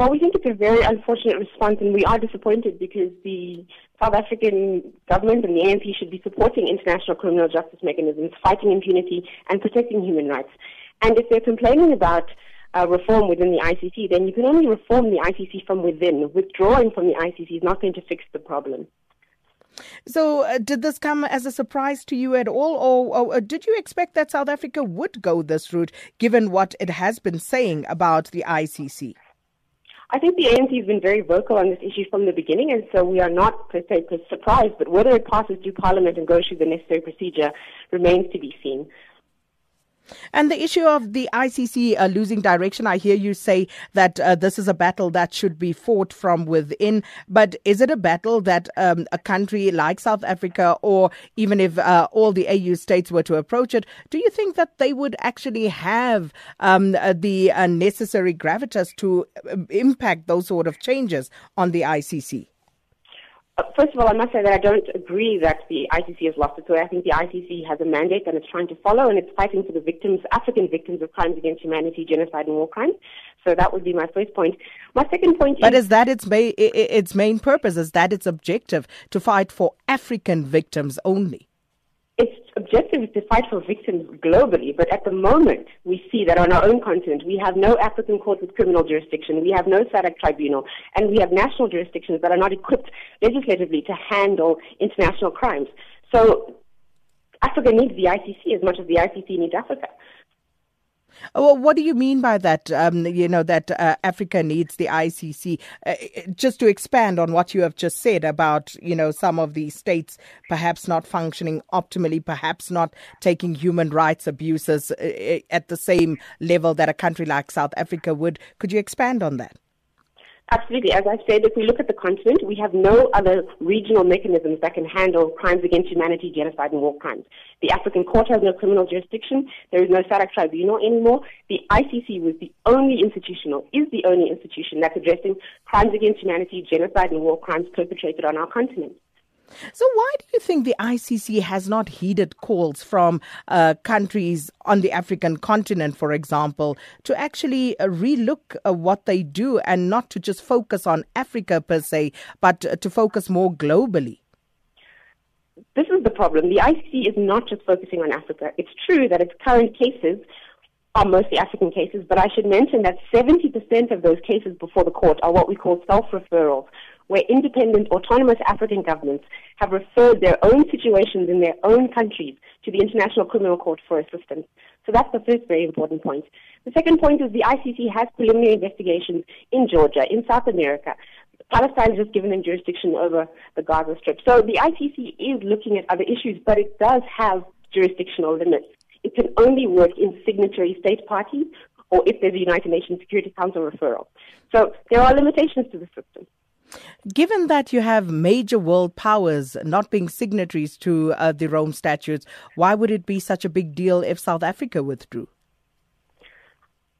Well, we think it's a very unfortunate response, and we are disappointed because the South African government and the ANC should be supporting international criminal justice mechanisms, fighting impunity, and protecting human rights. And if they're complaining about uh, reform within the ICC, then you can only reform the ICC from within. Withdrawing from the ICC is not going to fix the problem. So, uh, did this come as a surprise to you at all, or, or, uh, did you expect that South Africa would go this route, given what it has been saying about the ICC? I think the ANC has been very vocal on this issue from the beginning, and so we are not per se surprised. But whether it passes through Parliament and goes through the necessary procedure remains to be seen. And the issue of the ICC uh, losing direction, I hear you say that uh, this is a battle that should be fought from within. But is it a battle that um, a country like South Africa, or even if uh, all the AU states were to approach it, do you think that they would actually have um, uh, the uh, necessary gravitas to uh, impact those sort of changes on the ICC? First of all, I must say that I don't agree that the ICC has lost its way. I think the ICC has a mandate that it's trying to follow, and it's fighting for the victims, African victims of crimes against humanity, genocide, and war crimes. So that would be my first point. My second point but is, is that its main its main purpose? Is that its objective to fight for African victims only? Objective is to fight for victims globally, but at the moment we see that on our own continent we have no African court with criminal jurisdiction, we have no SADC tribunal, and we have national jurisdictions that are not equipped legislatively to handle international crimes. So Africa needs the ICC as much as the ICC needs Africa. Oh, well, what do you mean by that? Um, you know, that uh, Africa needs the ICC. Uh, just to expand on what you have just said about, you know, some of these states perhaps not functioning optimally, perhaps not taking human rights abuses uh, uh at the same level that a country like South Africa would. Could you expand on that? Absolutely. As I said, if we look at the continent, we have no other regional mechanisms that can handle crimes against humanity, genocide, and war crimes. The African Court has no criminal jurisdiction. There is no SADC tribunal anymore. The ICC was the only institutional, is the only institution that's addressing crimes against humanity, genocide, and war crimes perpetrated on our continent. So, why do you think the ICC has not heeded calls from uh, countries on the African continent, for example, to actually uh, relook uh, what they do and not to just focus on Africa per se, but to focus more globally? This is the problem. The ICC is not just focusing on Africa. It's true that its current cases are mostly African cases, but I should mention that 70% of those cases before the court are what we call self referrals, where independent, autonomous African governments have referred their own situations in their own countries to the International Criminal Court for assistance. So that's the first very important point. The second point is the ICC has preliminary investigations in Georgia, in South America. Palestine has just given them jurisdiction over the Gaza Strip. So the ICC is looking at other issues, but it does have jurisdictional limits. It can only work in signatory state parties or if there's a United Nations Security Council referral. So there are limitations to the system. Given that you have major world powers not being signatories to uh, the Rome Statutes, why would it be such a big deal if South Africa withdrew?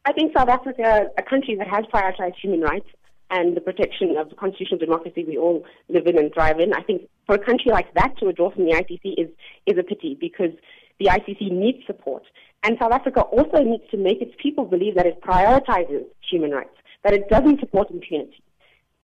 I think South Africa, a country that has prioritized human rights and the protection of the constitutional democracy we all live in and thrive in, I think for a country like that to withdraw from the ICC is, is a pity because the ICC needs support. And South Africa also needs to make its people believe that it prioritizes human rights, that it doesn't support impunity.